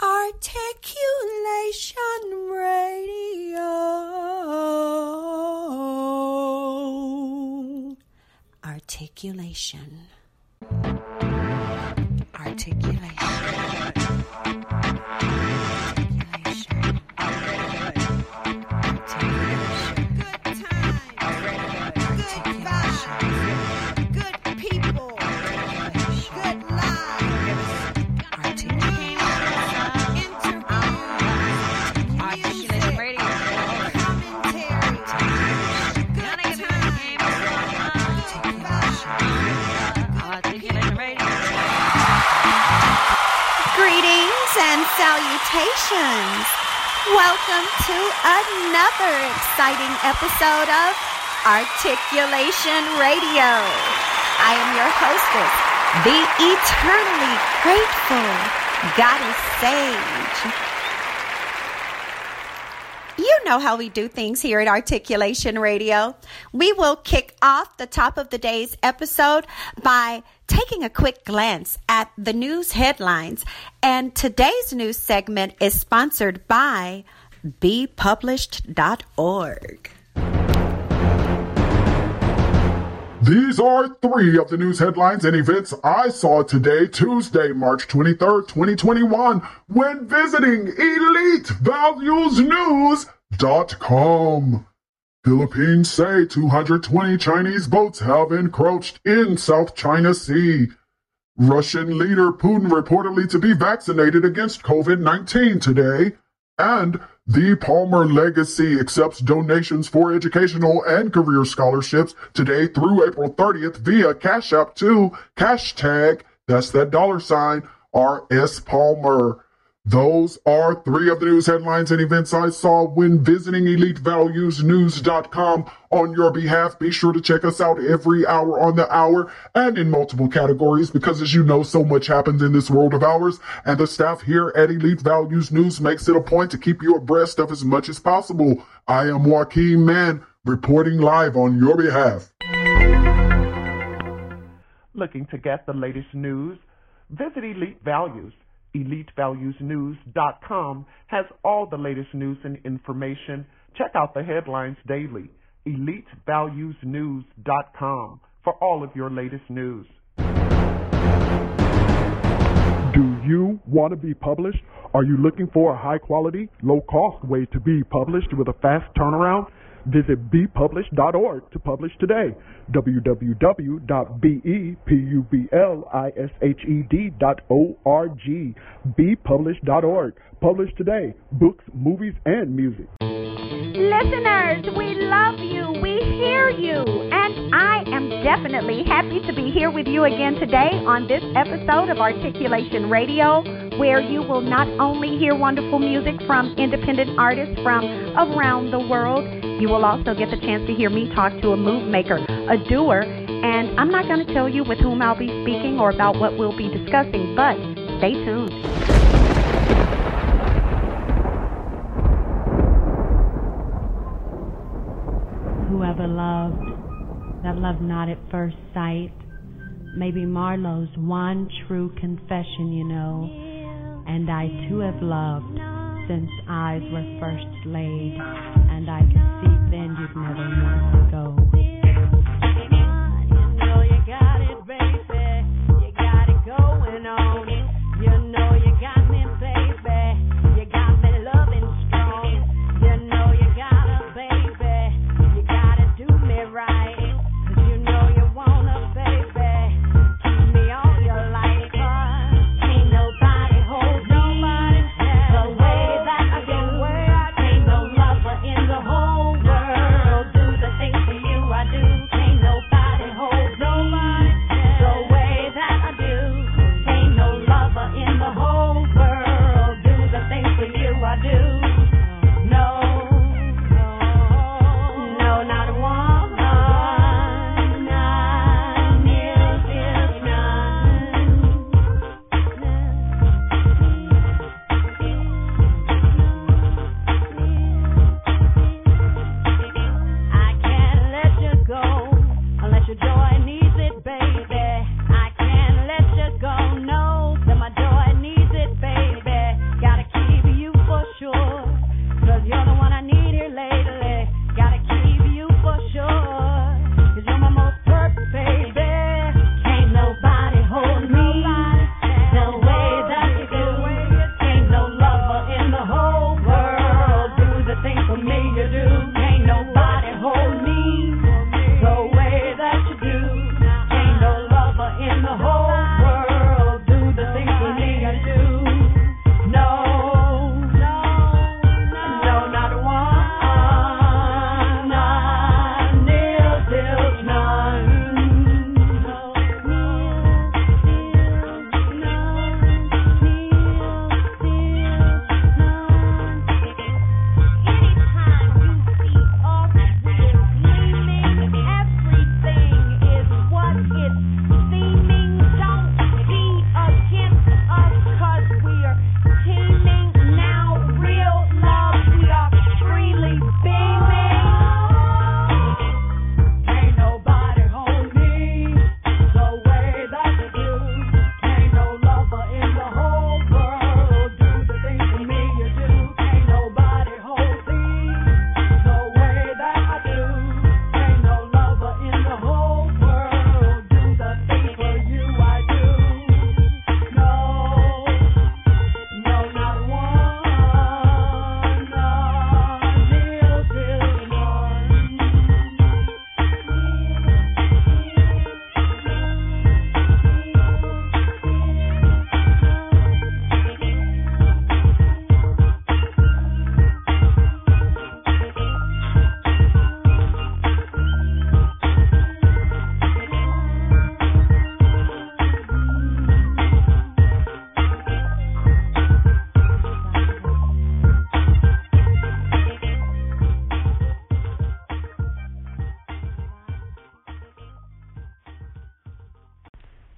Articulation Radio. Articulation. Articulation. Salutations. Welcome to another exciting episode of Articulation Radio. I am your hostess, the eternally grateful Goddess Sage. You know how we do things here at Articulation Radio. We will kick off the top of the day's episode by taking a quick glance at the news headlines. And today's news segment is sponsored by bepublished.org. These are three of the news headlines and events I saw today, Tuesday, March 23rd, 2021, when visiting EliteValuesNews.com. Philippines say 220 Chinese boats have encroached in South China Sea. Russian leader Putin reportedly to be vaccinated against COVID-19 today. And the Palmer Legacy accepts donations for educational and career scholarships today through April 30th via Cash App to hashtag, that's that dollar sign, RS Palmer. Those are three of the news headlines and events I saw when visiting EliteValuesNews.com on your behalf. Be sure to check us out every hour on the hour and in multiple categories because as you know, so much happens in this world of ours and the staff here at Elite Values News makes it a point to keep you abreast of as much as possible. I am Joaquin Mann reporting live on your behalf. Looking to get the latest news? Visit Elite Values EliteValuesNews.com has all the latest news and information. Check out the headlines daily. EliteValuesNews.com for all of your latest news. Do you want to be published? Are you looking for a high quality, low cost way to be published with a fast turnaround? Visit bepublished.org to publish today. www.bepublished.org. Bepublished.org. Publish today. Books, movies, and music. Listeners, we love you. We hear you. And I am definitely happy to be here with you again today on this episode of Articulation Radio, where you will not only hear wonderful music from independent artists from around the world, you will also get the chance to hear me talk to a move maker, a doer, and I'm not going to tell you with whom I'll be speaking or about what we'll be discussing, but stay tuned. Whoever loved, that love not at first sight, maybe Marlowe's one true confession, you know. And I too have loved since eyes were first laid, and I could see then you'd never want to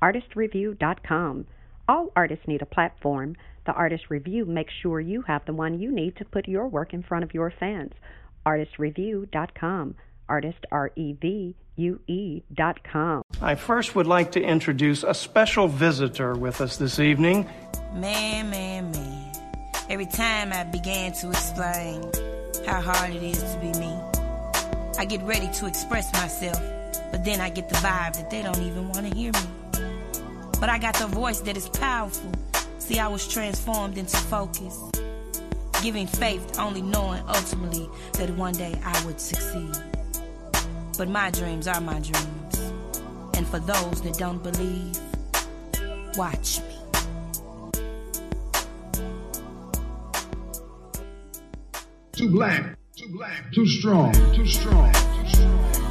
artistrevue.com. All artists need a platform. The Artist Revue makes sure you have the one you need to put your work in front of your fans. Artistrevue.com. Artist, R E V U E dot com. I first would like to introduce a special visitor with us this evening. Man, man, man. Every time I began to explain how hard it is to be me, I get ready to express myself, but then I get the vibe that they don't even want to hear me. But I got the voice that is powerful. See, I was transformed into focus, giving faith, only knowing ultimately that one day I would succeed. But my dreams are my dreams. And for those that don't believe, watch me. Too black, too black, too strong, too strong, too strong.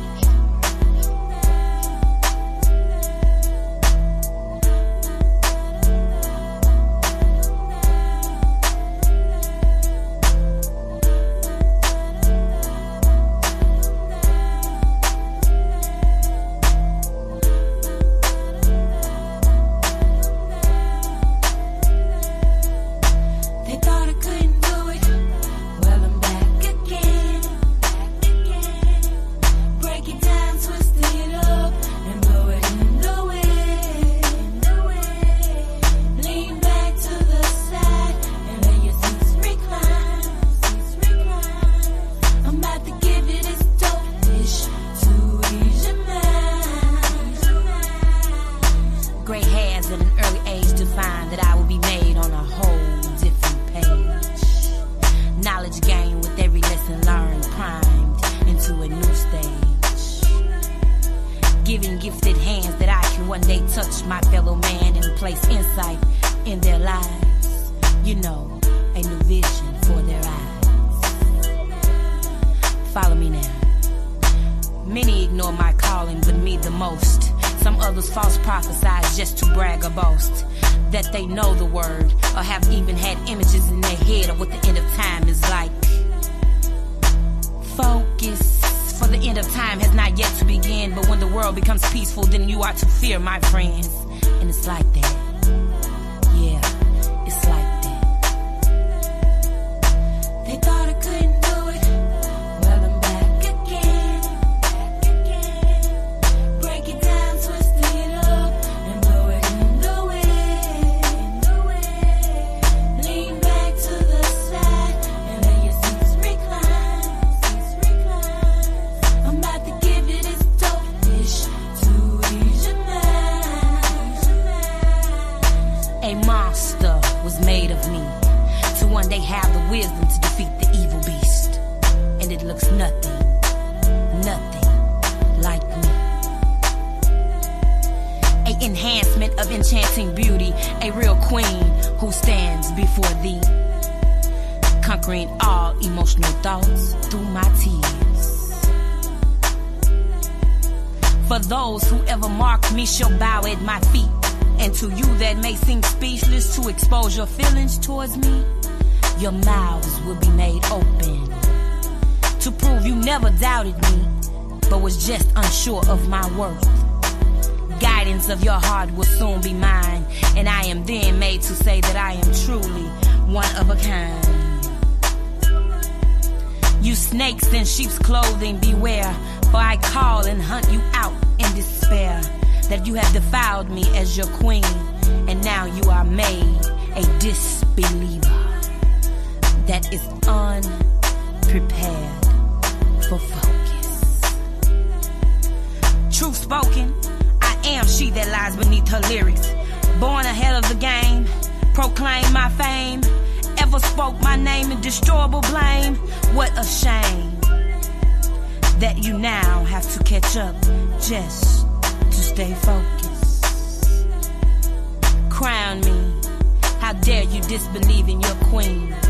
Me to one day have the wisdom to defeat the evil beast. And it looks nothing, nothing like me. A enhancement of enchanting beauty, a real queen who stands before thee, conquering all emotional thoughts through my tears. For those who ever marked me shall bow at my feet. And to you that may seem speechless to expose your feelings towards me, your mouths will be made open to prove you never doubted me, but was just unsure of my worth. Guidance of your heart will soon be mine, and I am then made to say that I am truly one of a kind. You snakes in sheep's clothing, beware, for I call and hunt you out in despair. That you have defiled me as your queen, and now you are made a disbeliever that is unprepared for focus. Truth spoken, I am she that lies beneath her lyrics. Born ahead of the game, proclaim my fame. Ever spoke my name in destroyable blame. What a shame that you now have to catch up just stay focused. Crown me. How dare you disbelieve in your queen?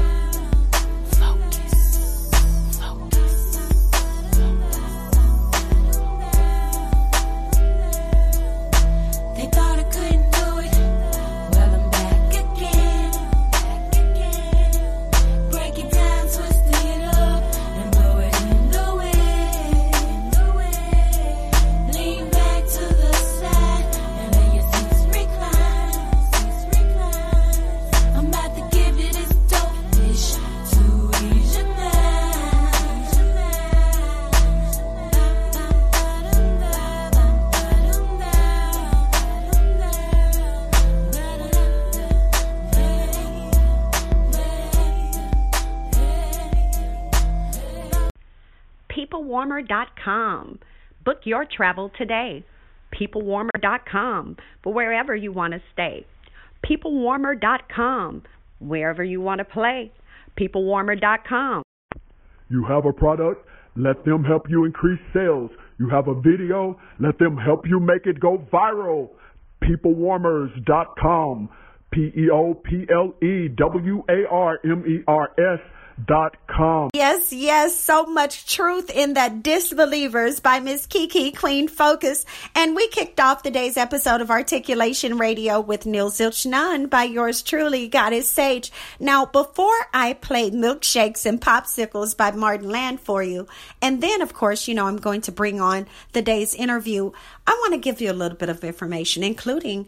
peoplewarmer.com. Book your travel today. peoplewarmer.com for wherever you want to stay. peoplewarmer.com wherever you want to play. peoplewarmer.com. You have a product, let them help you increase sales. You have a video, let them help you make it go viral. Peoplewarmers.com. P E O P L E W A R M E R S. Yes, yes, so much truth in that Disbelievers by Miss Kiki Queen Focus. And we kicked off today's episode of Articulation Radio with Neil Zilch Nunn by yours truly, Goddess Sage. Now, before I play Milkshakes and Popsicles by Martin Land for you, and then, of course, you know, I'm going to bring on the day's interview, I want to give you a little bit of information, including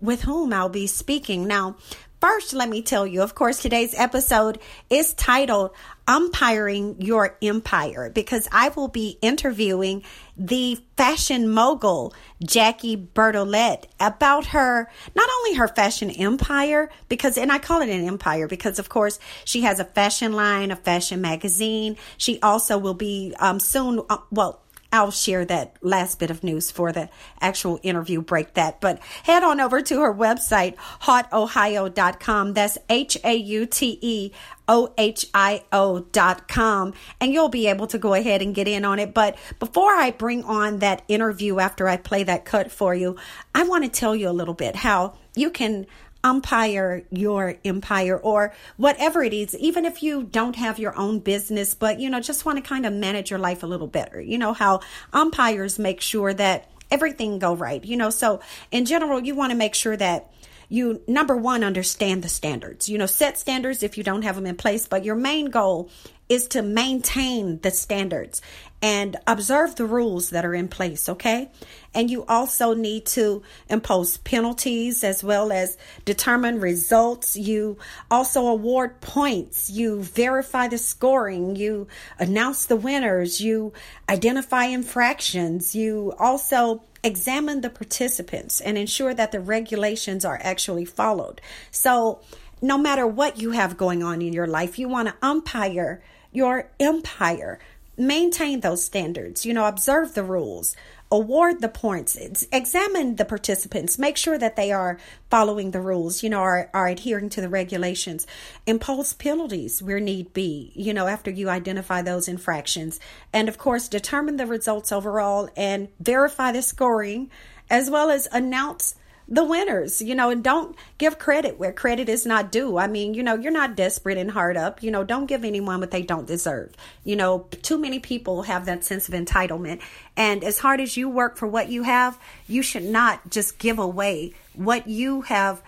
with whom I'll be speaking. Now, first, let me tell you, of course, today's episode is titled Umpiring Your Empire because I will be interviewing the fashion mogul, Jackie Bertolette, about her, not only her fashion empire, because, and I call it an empire because, of course, she has a fashion line, a fashion magazine. She also will be um, soon, uh, well, I'll share that last bit of news for the actual interview break that. But head on over to her website, hauteohio.com. That's H A U T E O H I O dot com. And you'll be able to go ahead and get in on it. But before I bring on that interview after I play that cut for you, I want to tell you a little bit how you can umpire your empire or whatever it is, even if you don't have your own business, but you know, just want to kind of manage your life a little better. You know, how umpires make sure that everything go right. You know, so in general, you want to make sure that you number one understand the standards. You know set standards if you don't have them in place but your main goal is to maintain the standards and observe the rules that are in place okay? And you also need to impose penalties as well as determine results. You also award points. You verify the scoring. You announce the winners. You identify infractions. You also examine the participants and ensure that the regulations are actually followed. So, no matter what you have going on in your life, you want to umpire your empire. Maintain those standards, you know, observe the rules, award the points, examine the participants, make sure that they are following the rules, you know, are, are adhering to the regulations, impose penalties where need be, you know, after you identify those infractions. And of course, determine the results overall and verify the scoring as well as announce the winners, you know, and don't give credit where credit is not due. I mean, you know, you're not desperate and hard up. You know, don't give anyone what they don't deserve. You know, too many people have that sense of entitlement. And as hard as you work for what you have, you should not just give away what you have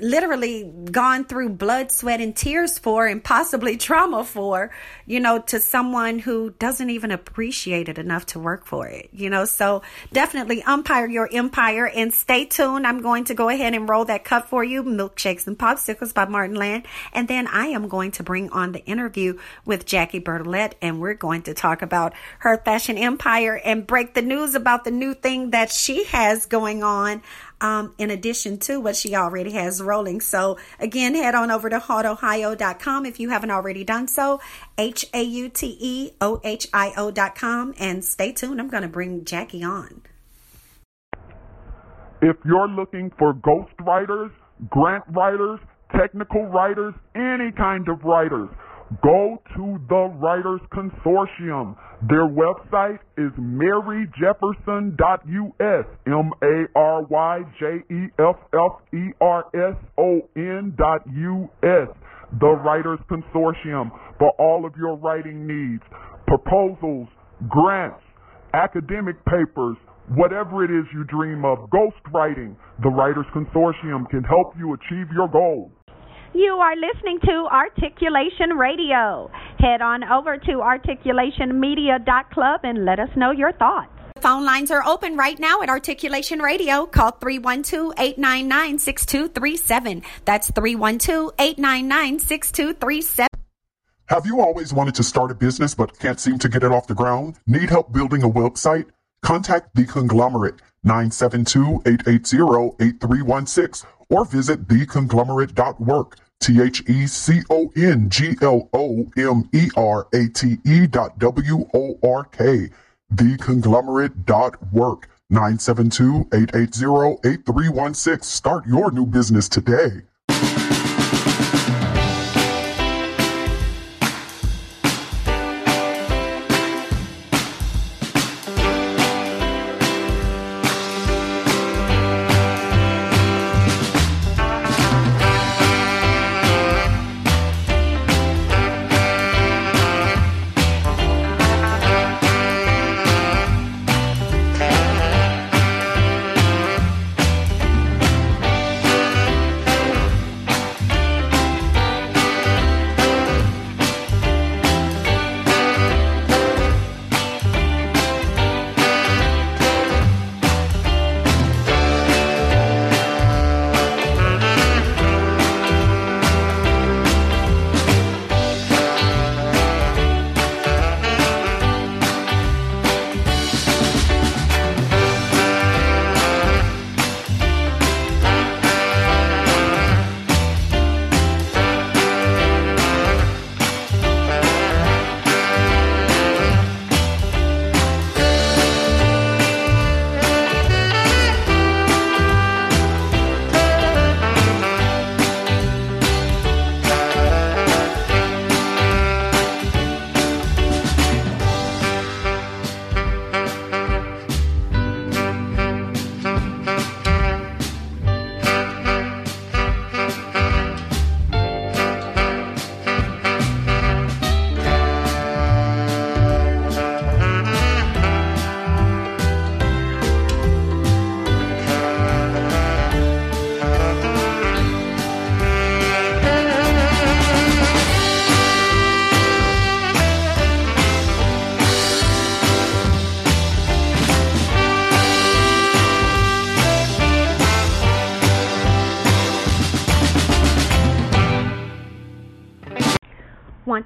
literally gone through blood, sweat, and tears for, and possibly trauma for, you know, to someone who doesn't even appreciate it enough to work for it, you know. So definitely umpire your empire and stay tuned. I'm going to go ahead and roll that cut for you Milkshakes and Popsicles by Martin Land. And then I am going to bring on the interview with Jackie Bertolette, and we're going to talk about her fashion empire and break the news about the new thing that she has going on um, in addition to what she already has rolling. So again, head on over to hauteohio.com if you haven't already done so. H A U T E O H I O.com and stay tuned. I'm going to bring Jackie on. If you're looking for ghost writers, grant writers, technical writers, any kind of writers, go to the Writers Consortium. Their website is maryjefferson.us, M-A-R-Y-J-E-F-F-E-R-S-O-N dot U-S. The Writers Consortium for all of your writing needs, proposals, grants, academic papers, whatever it is you dream of, ghostwriting. The Writers Consortium can help you achieve your goals. You are listening to Articulation Radio. Head on over to articulationmedia.club and let us know your thoughts. Phone lines are open right now at Articulation Radio. Call 312-899-6237. That's 312-899-6237. Have you always wanted to start a business but can't seem to get it off the ground? Need help building a website? Contact the conglomerate 972-880-8316 or visit theconglomerate.work. T H E C O N G L O M E R A T E dot W O R K. The conglomerate dot work. 972 880 8316. Start your new business today.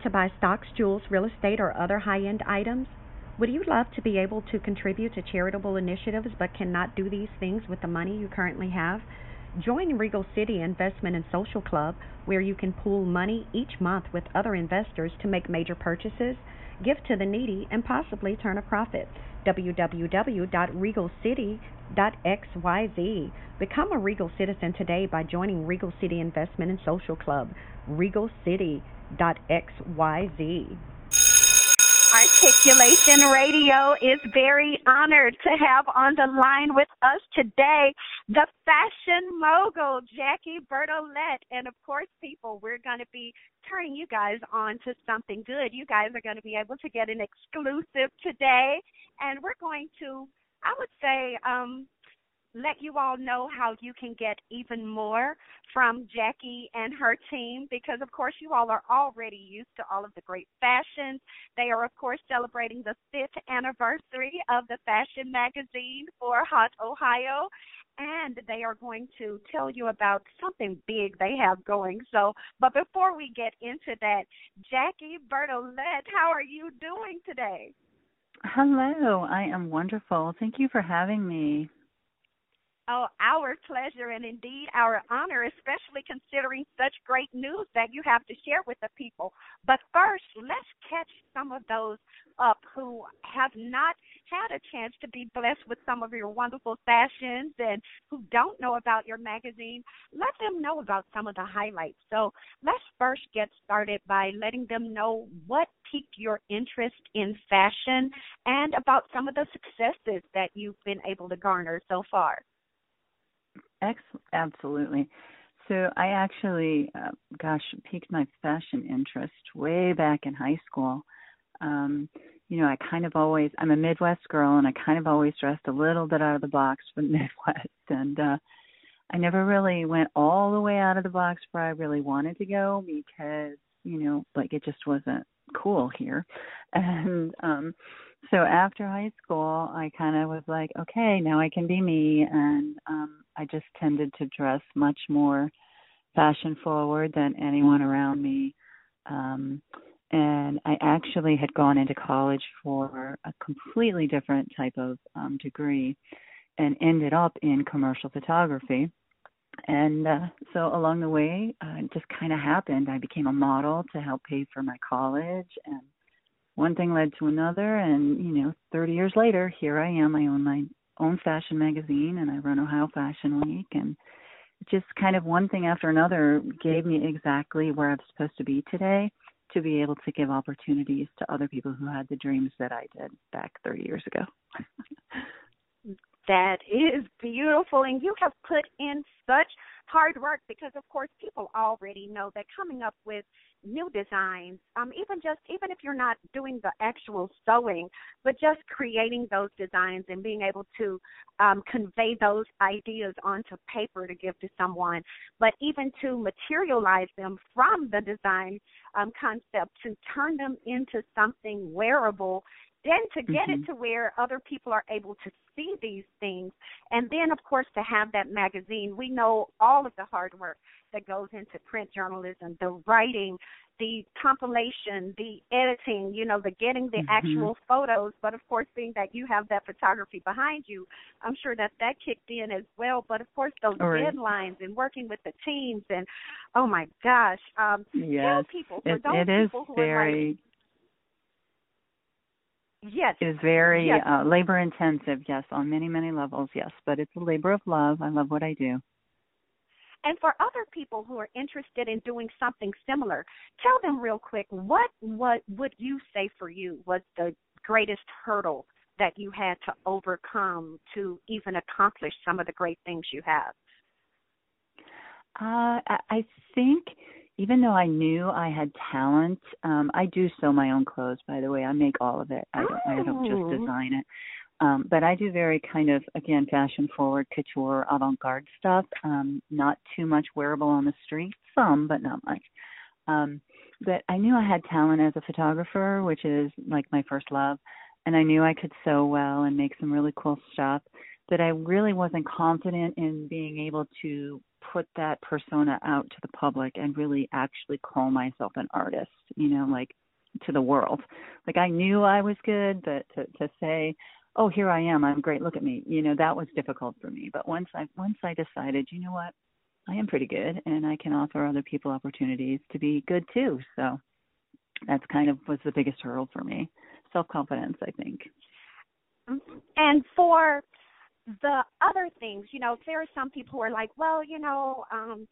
To buy stocks, jewels, real estate, or other high end items? Would you love to be able to contribute to charitable initiatives but cannot do these things with the money you currently have? Join Regal City Investment and Social Club, where you can pool money each month with other investors to make major purchases, give to the needy, and possibly turn a profit. www.regalcity.xyz. Become a Regal citizen today by joining Regal City Investment and Social Club. RegalCity.xyz. Articulation Radio is very honored to have on the line with us today the fashion mogul, Jackie Bertolette. And of course, people, we're going to be turning you guys on to something good. You guys are going to be able to get an exclusive today. And we're going to, I would say, um, let you all know how you can get even more from Jackie and her team because, of course, you all are already used to all of the great fashions. They are, of course, celebrating the fifth anniversary of the fashion magazine for Haute Ohio. And they are going to tell you about something big they have going. So, but before we get into that, Jackie Bertolette, how are you doing today? Hello, I am wonderful. Thank you for having me. Oh, our pleasure and indeed our honor, especially considering such great news that you have to share with the people. But first, let's catch some of those up who have not had a chance to be blessed with some of your wonderful fashions and who don't know about your magazine. Let them know about some of the highlights. So let's first get started by letting them know what piqued your interest in fashion and about some of the successes that you've been able to garner so far. Ex- absolutely. So I actually, uh, gosh, piqued my fashion interest way back in high school. Um, you know, I kind of always, I'm a Midwest girl, and I kind of always dressed a little bit out of the box for the Midwest, and uh, I never really went all the way out of the box where I really wanted to go because, you know, like it just wasn't cool here, and um so after high school i kind of was like okay now i can be me and um i just tended to dress much more fashion forward than anyone around me um and i actually had gone into college for a completely different type of um degree and ended up in commercial photography and uh, so along the way, uh, it just kind of happened. I became a model to help pay for my college, and one thing led to another. And you know, 30 years later, here I am. I own my own fashion magazine, and I run Ohio Fashion Week, and just kind of one thing after another gave me exactly where I'm supposed to be today to be able to give opportunities to other people who had the dreams that I did back 30 years ago. That is beautiful, and you have put in such hard work because, of course, people already know that coming up with new designs, um, even just even if you're not doing the actual sewing, but just creating those designs and being able to um, convey those ideas onto paper to give to someone, but even to materialize them from the design um, concept to turn them into something wearable then to get Mhm. it to where other people are able to see these things and then of course to have that magazine. We know all of the hard work that goes into print journalism the writing the compilation the editing you know the getting the Mhm. actual photos. But of course being that you have that photography behind you i'm sure that that kicked in as well. But of course those deadlines and working with the teams and oh my gosh um tell people for it, those it is people who are like very yes it is very Yes. uh, labor intensive. Yes, on many many levels. Yes, but it's a labor of love. I love what I do. And for other people who are interested in doing something similar, tell them real quick what what would you say for you was the greatest hurdle that you had to overcome to even accomplish some of the great things you have? Uh, I, I think even though I knew I had talent, um, I do sew my own clothes. By the way, I make all of it. I don't, I don't Oh. just design it. Um, but I do very kind of again fashion forward couture avant garde stuff. Um, not too much wearable on the street, some but not much. Um, but I knew I had talent as a photographer, which is like my first love, and I knew I could sew well and make some really cool stuff. But I really wasn't confident in being able to put that persona out to the public and really actually call myself an artist, you know, like to the world. Like I knew I was good, but to to say, "Oh, here I am. I'm great. Look at me." You know, that was difficult for me. But once I once I decided, you know what? I am pretty good and I can offer other people opportunities to be good too. So that's kind of was the biggest hurdle for me. Self-confidence, I think. Mm-hmm. And for the other things, you know, there are some people who are like, well, you know, um,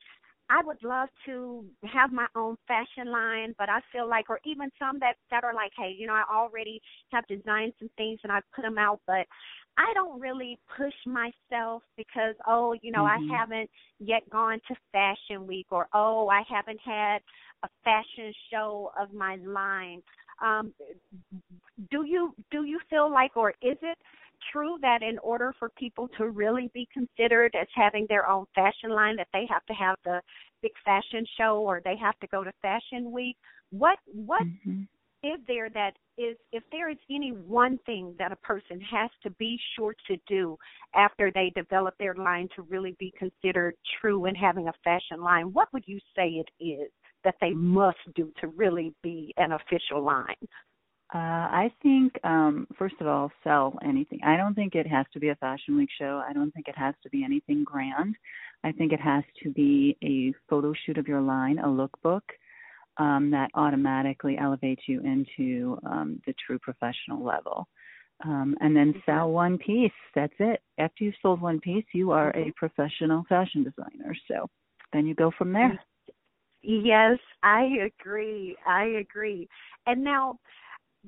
I would love to have my own fashion line, but I feel like, or even some that that are like, hey, you know, I already have designed some things and I've put them out, but I don't really push myself because, oh, you know, Mhm. I haven't yet gone to Fashion Week, or oh, I haven't had a fashion show of my line. Um, do you do you feel like, or is it true that in order for people to really be considered as having their own fashion line that they have to have the big fashion show or they have to go to fashion week what what mm-hmm. is there that is if there is any one thing that a person has to be sure to do after they develop their line to really be considered true in having a fashion line what would you say it is that they must do to really be an official line Uh, I think, um, first of all, sell anything. I don't think it has to be a fashion week show. I don't think it has to be anything grand. I think it has to be a photo shoot of your line, a lookbook um, that automatically elevates you into um, the true professional level. Um, and then sell one piece. That's it. After you've sold one piece, you are a professional fashion designer. So then you go from there. Yes, I agree. I agree. And now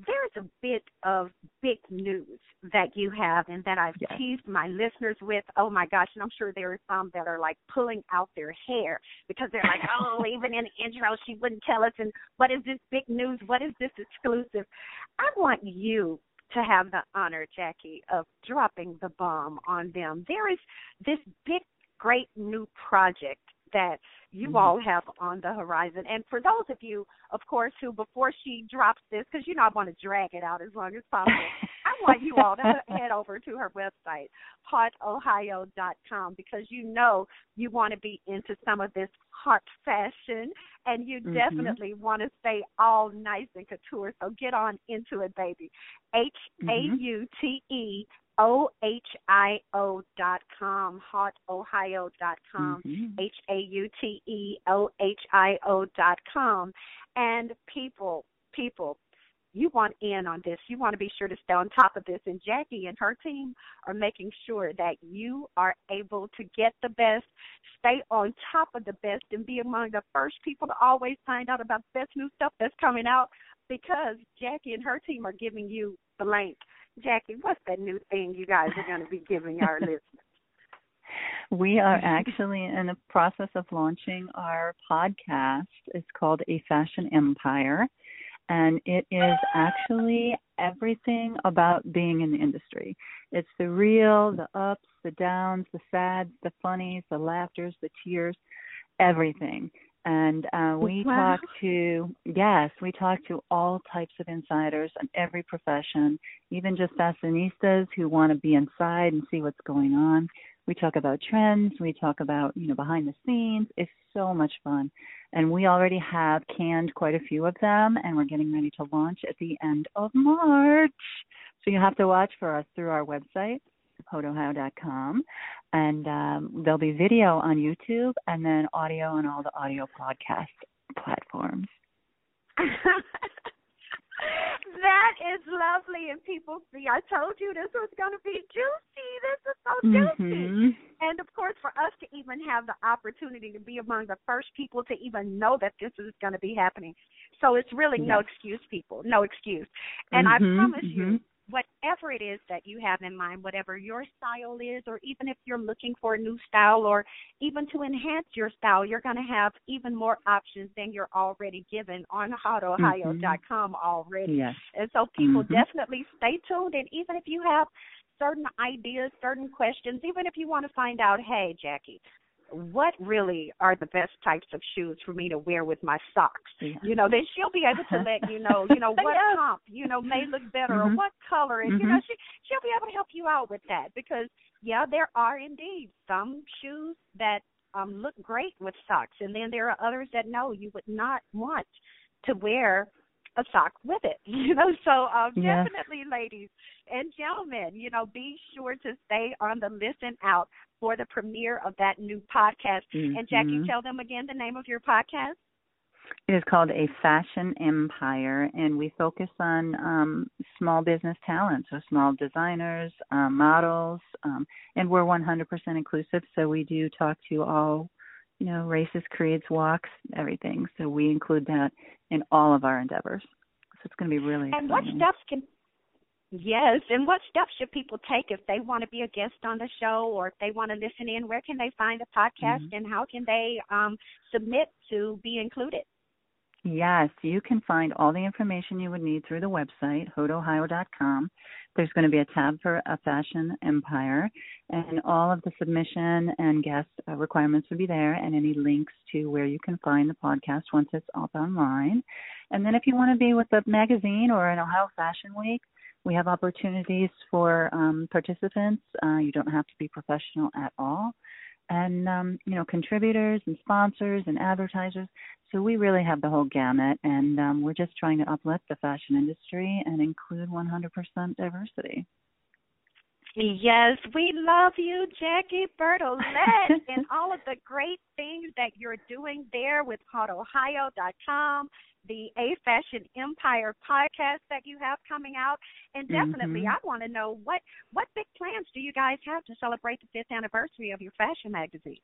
there's a bit of big news that you have and that I've teased my listeners with. Oh my gosh, and I'm sure there are some that are like pulling out their hair because they're like, oh, even in the intro she wouldn't tell us and what is this big news? What is this exclusive? I want you to have the honor, Jackie, of dropping the bomb on them. There is this big, great new project that you all have on the horizon. And for those of you, of course, who before she drops this, because you know I want to drag it out as long as possible, I want you all to head over to her website, hauteohio.com, because you know you want to be into some of this hot fashion and you Mhm. definitely want to stay all nice and couture. So get on into it, baby. H A U T E ohio dot com, hauteohio dot com, Mhm. H A U T E O H I O dot com. And people, people, you want in on this. You want to be sure to stay on top of this. And Jackie and her team are making sure that you are able to get the best, stay on top of the best, and be among the first people to always find out about the best new stuff that's coming out because Jackie and her team are giving you blank. Jackie, what's that new thing you guys are going to be giving our listeners? We are actually in the process of launching our podcast. It's called A Fashion Empire. And it is actually everything about being in the industry. It's the real, the ups, the downs, the sads, the funnies, the laughters, the tears, everything. And uh, we Wow. talk to, yes, we talk to all types of insiders in every profession, even just fashionistas who want to be inside and see what's going on. We talk about trends. We talk about, you know, behind the scenes. It's so much fun. And we already have canned quite a few of them, and we're getting ready to launch at the end of March. So you have to watch for us through our website, hauteohio.com. And um, there'll be video on YouTube and then audio on all the audio podcast platforms. that is lovely. And people see, I told you this was going to be juicy. This is so juicy. Mhm. And of course, for us to even have the opportunity to be among the first people to even know that this is going to be happening. So it's really no excuse, people. No excuse. And I Mhm, promise you, mhm. Whatever it is that you have in mind, whatever your style is, or even if you're looking for a new style or even to enhance your style, you're going to have even more options than you're already given on hauteohio.com already. Yes. And so people Mhm. definitely stay tuned. And even if you have certain ideas, certain questions, even if you want to find out, hey, Jackie, what really are the best types of shoes for me to wear with my socks? Yeah. You know, then she'll be able to let you know, you know, what Yes. comp, you know, may look better or Mhm. what color and you know, Mhm. she she'll be able to help you out with that because yeah, there are indeed some shoes that um look great with socks and then there are others that no, you would not want to wear a sock with it. You know, so um definitely ladies and gentlemen, you know, be sure to stay on the listen out for the premiere of that new podcast. And Jackie, Mhm. tell them again the name of your podcast. It is called A Fashion Empire, and we focus on um, small business talent, so small designers, um, models, um, and we're 100% inclusive. So we do talk to all, you know, races, creeds, walks, everything. So we include that in all of our endeavors. So it's going to be really And what exciting. steps can Yes, and what steps should people take if they want to be a guest on the show or if they want to listen in? Where can they find the podcast Mm-hmm. and how can they um, submit to be included? Yes, you can find all the information you would need through the website, hauteohio.com. There's going to be a tab for a fashion empire, and all of the submission and guest uh, requirements will be there, and any links to where you can find the podcast once it's up online. And then if you want to be with the magazine or an Ohio Fashion Week, we have opportunities for um, participants. Uh, you don't have to be professional at all. And um, you know, contributors and sponsors and advertisers. So we really have the whole gamut, and um, we're just trying to uplift the fashion industry and include 100% diversity. Yes, we love you, Jackie Bertolette, and all of the great things that you're doing there with hauteohio.com, the A Fashion Empire podcast that you have coming out, and definitely Mhm. I want to know what what big plans do you guys have to celebrate the fifth anniversary of your fashion magazine?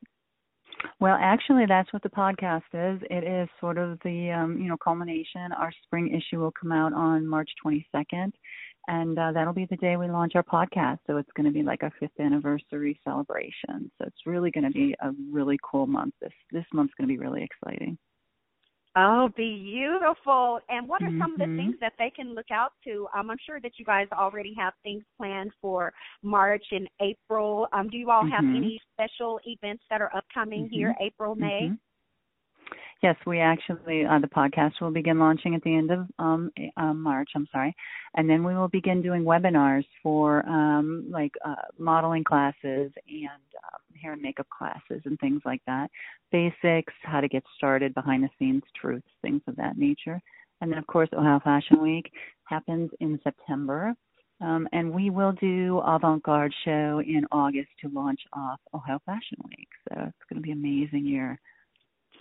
Well, actually, that's what the podcast is. It is sort of the um, you know culmination. Our spring issue will come out on March 22nd, and uh, that'll be the day we launch our podcast. So it's going to be like our fifth anniversary celebration. So it's really going to be a really cool month. This this month's going to be really exciting. Oh, beautiful. And what are some of the Mhm. things that they can look out to? Um, I'm sure that you guys already have things planned for March and April. Um, do you all have Mhm. any special events that are upcoming here, Mhm. April, May? Yes, we actually uh, the podcast will begin launching at the end of um, eh, um, March. I'm sorry, and then we will begin doing webinars for um, like uh, modeling classes and um, hair and makeup classes and things like that. Basics, how to get started, behind the scenes truths, things of that nature. And then of course Ohio Fashion Week happens in September. Um, and we will do Avant Garde show in August to launch off Ohio Fashion Week. So it's going to be an amazing year.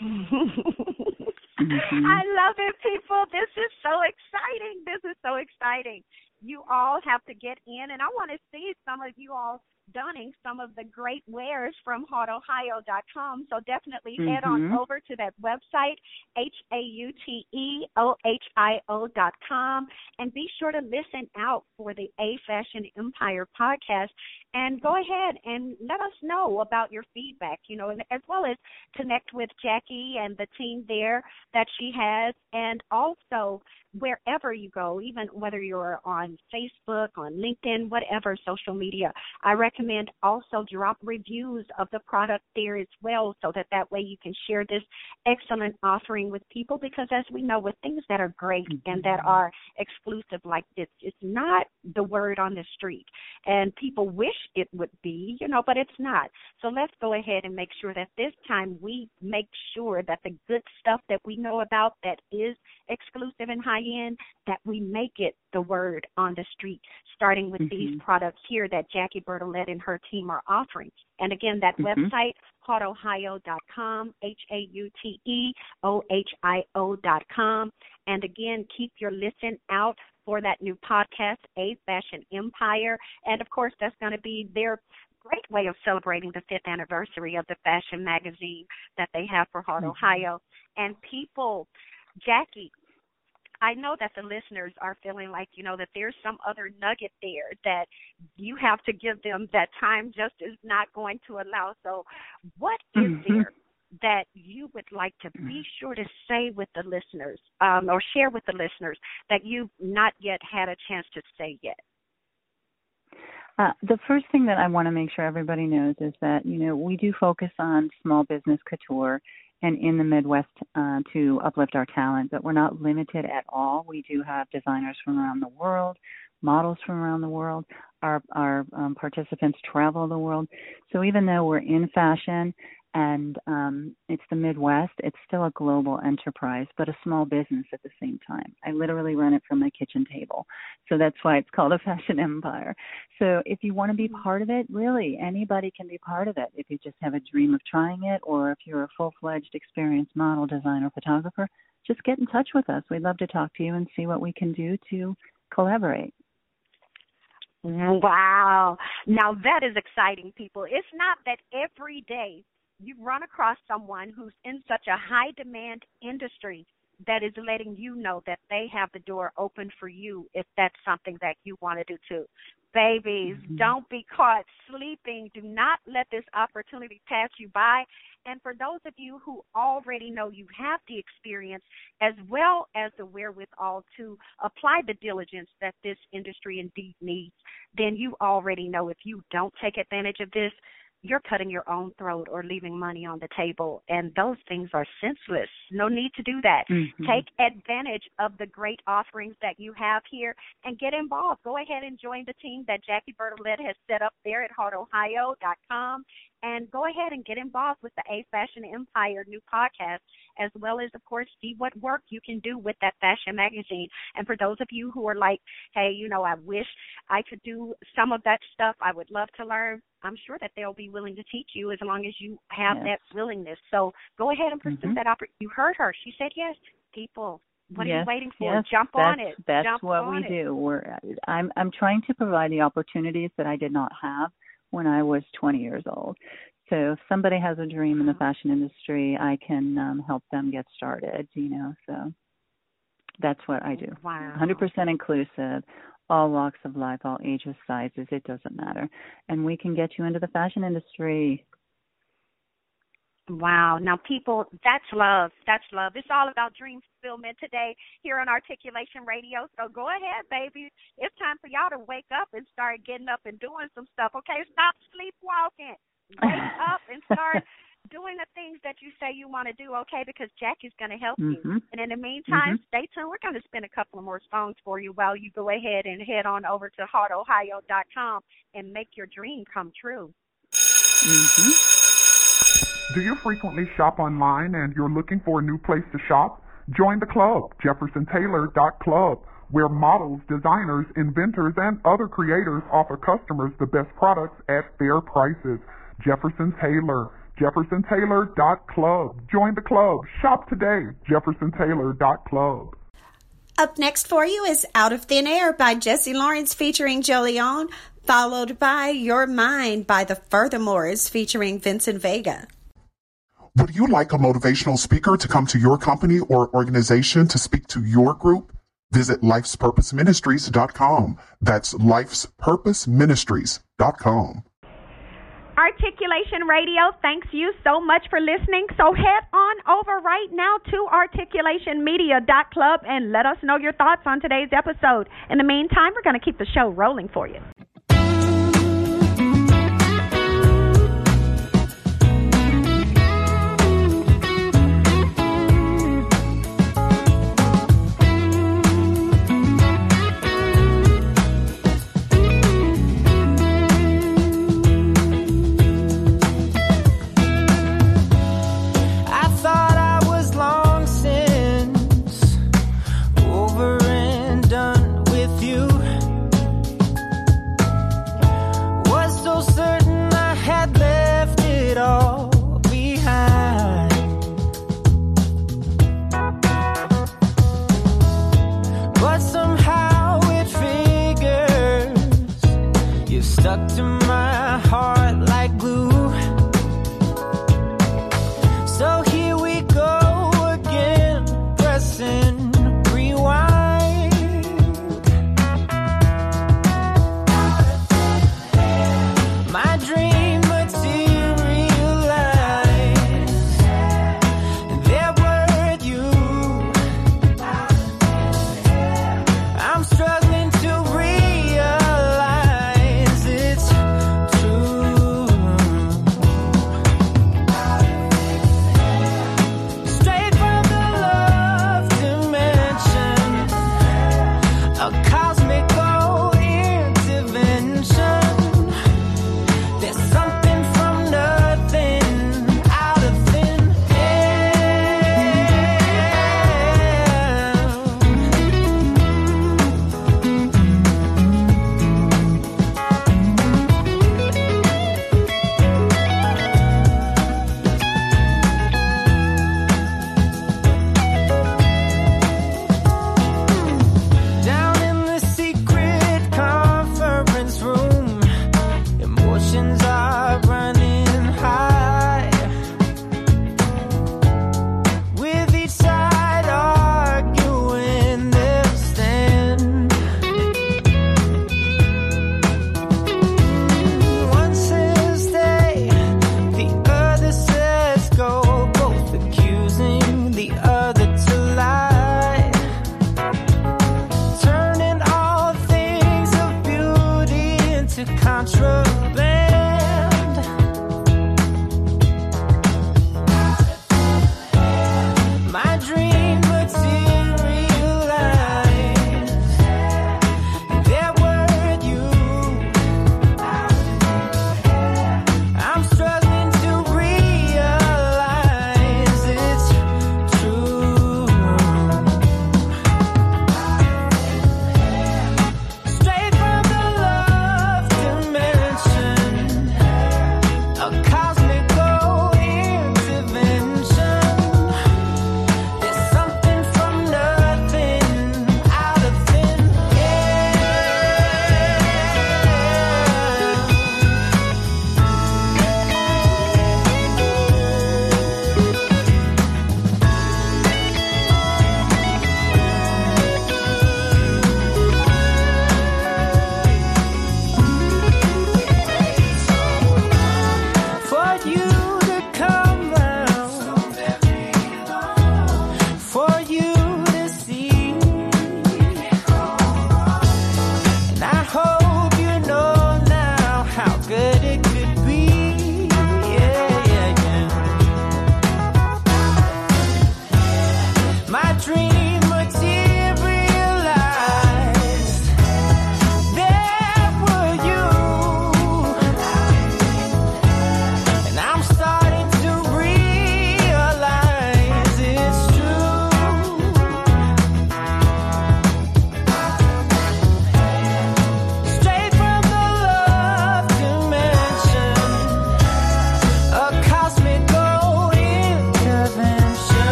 Mhm. I love it, people. This is so exciting. This is so exciting. You all have to get in, and I want to see some of you all donning some of the great wares from hauteohio.com. So definitely head on Mhm. over to that website, H A U T E O H I O.com, and be sure to listen out for the A Fashion Empire podcast. And go ahead and let us know about your feedback, you know, and as well as connect with Jackie and the team there that she has, and also wherever you go, even whether you're on Facebook, on LinkedIn, whatever social media. I recommend also drop reviews of the product there as well, so that that way you can share this excellent offering with people. Because as we know, with things that are great and that are exclusive like this, it's not the word on the street, and people wish it would be, you know, but it's not. So let's go ahead and make sure that this time we make sure that the good stuff that we know about that is exclusive and high end, that we make it the word on the street, starting with these Mhm. products here that Jackie Bertolet and her team are offering. And again, that Mhm. website, hauteohio.com, H A U T E O H I O dot com. And again, keep your listen out for that new podcast, A Fashion Empire. And of course, that's going to be their great way of celebrating the fifth anniversary of the fashion magazine that they have for Haute Mhm. Ohio. And people, Jackie, I know that the listeners are feeling like, you know, that there's some other nugget there that you have to give them that time just is not going to allow. So, what is Mhm. there that you would like to be sure to say with the listeners um, or share with the listeners that you've not yet had a chance to say yet? Uh, the first thing that I want to make sure everybody knows is that you know we do focus on small business couture and in the Midwest uh, to uplift our talent, but we're not limited at all. We do have designers from around the world, models from around the world. Our our um, participants travel the world. So even though we're in fashion and um, it's the Midwest, it's still a global enterprise, but a small business at the same time. I literally run it from my kitchen table. So that's why it's called a fashion empire. So if you want to be part of it, really anybody can be part of it. If you just have a dream of trying it or if you're a full-fledged experienced model, designer, photographer, just get in touch with us. We'd love to talk to you and see what we can do to collaborate. Wow. Now that is exciting, people. It's not that every day you run across someone who's in such a high demand industry that is letting you know that they have the door open for you if that's something that you want to do too. Babies, mm-hmm. don't be caught sleeping. Do not let this opportunity pass you by. And for those of you who already know you have the experience as well as the wherewithal to apply the diligence that this industry indeed needs, then you already know if you don't take advantage of this, you're cutting your own throat or leaving money on the table. And those things are senseless. No need to do that. Mhm. Take advantage of the great offerings that you have here and get involved. Go ahead and join the team that Jackie Bertolet has set up there at hauteohio.com and go ahead and get involved with the A Fashion Empire new podcast, as well as, of course, see what work you can do with that fashion magazine. And for those of you who are like, hey, you know, I wish I could do some of that stuff, I would love to learn. I'm sure that they'll be willing to teach you as long as you have Yes. that willingness. So go ahead and pursue Mhm. that opportunity. You heard her. She said yes. People, what are you waiting for? Yes, Jump on it. That's Jump what on we it. do. We're I'm I'm trying to provide the opportunities that I did not have when I was 20 years old. So if somebody has a dream in the fashion industry, I can um, help them get started. You know, so that's what I do. Wow. 100% inclusive, all walks of life, all ages, sizes. It doesn't matter, and we can get you into the fashion industry. Wow. Now, people, that's love. That's love. It's all about dream fulfillment today here on Articulation Radio. So go ahead, baby. It's time for y'all to wake up and start getting up and doing some stuff. Okay, stop sleepwalking. Wake up and start doing the things that you say you want to do. Okay, because Jackie's going to help you. Mhm. And in the meantime, Mhm. stay tuned. We're going to spin a couple of more songs for you while you go ahead and head on over to hauteohio.com and make your dream come true. Mhm. Do you frequently shop online and you're looking for a new place to shop? Join the club, jeffersontaylor.club, where models, designers, inventors, and other creators offer customers the best products at fair prices. Jefferson Taylor. JeffersonTaylor.club. Join the club. Shop today. JeffersonTaylor.club. Up next for you is Out of Thin Air by Jesse Lawrence featuring Jolyon, followed by Your Mind by the Furthermores featuring Vincent Vega. Would you like a motivational speaker to come to your company or organization to speak to your group? Visit lifespurposeministries.com. That's lifespurposeministries.com. Articulation Radio, thanks you so much for listening. So head on over right now to articulationmedia.club and let us know your thoughts on today's episode. In the meantime, we're going to keep the show rolling for you.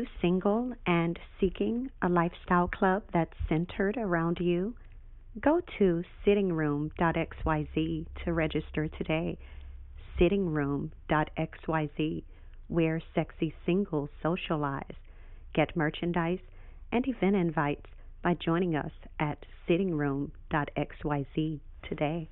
You single and seeking a lifestyle club that's centered around you? Go to sittingroom.xyz to register today. Sittingroom.xyz, where sexy singles socialize. Get merchandise and event invites by joining us at sittingroom.xyz today.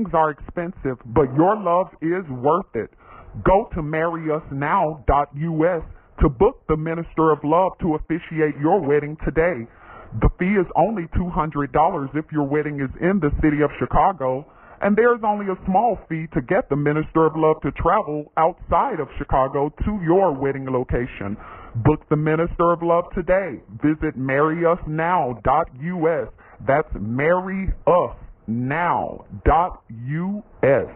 Weddings are expensive, but your love is worth it. Go to marryusnow.us to book the Minister of Love to officiate your wedding today. The fee is only $200 if your wedding is in the city of Chicago, and there's only a small fee to get the Minister of Love to travel outside of Chicago to your wedding location. Book the Minister of Love today. Visit marryusnow.us. That's marryusnow.us.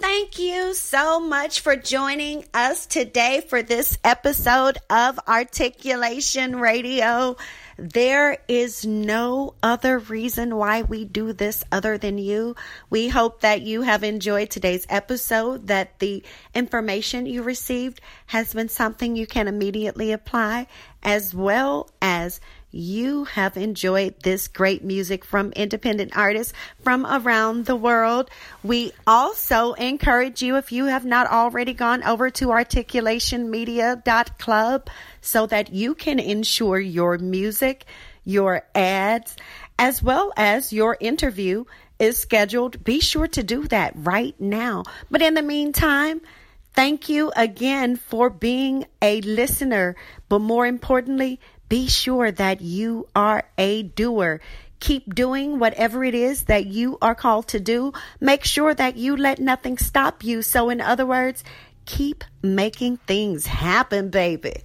Thank you so much for joining us today for this episode of Articulation Radio. There is no other reason why we do this other than you. We hope that you have enjoyed today's episode, that the information you received has been something you can immediately apply, as well as you have enjoyed this great music from independent artists from around the world. We also encourage you, if you have not already gone over to articulationmedia.club so that you can ensure your music, your ads, as well as your interview is scheduled. Be sure to do that right now. But in the meantime, Thank you again for being a listener, but more importantly, be sure that you are a doer. Keep doing whatever it is that you are called to do. Make sure that you let nothing stop you. So, in other words, keep making things happen, baby.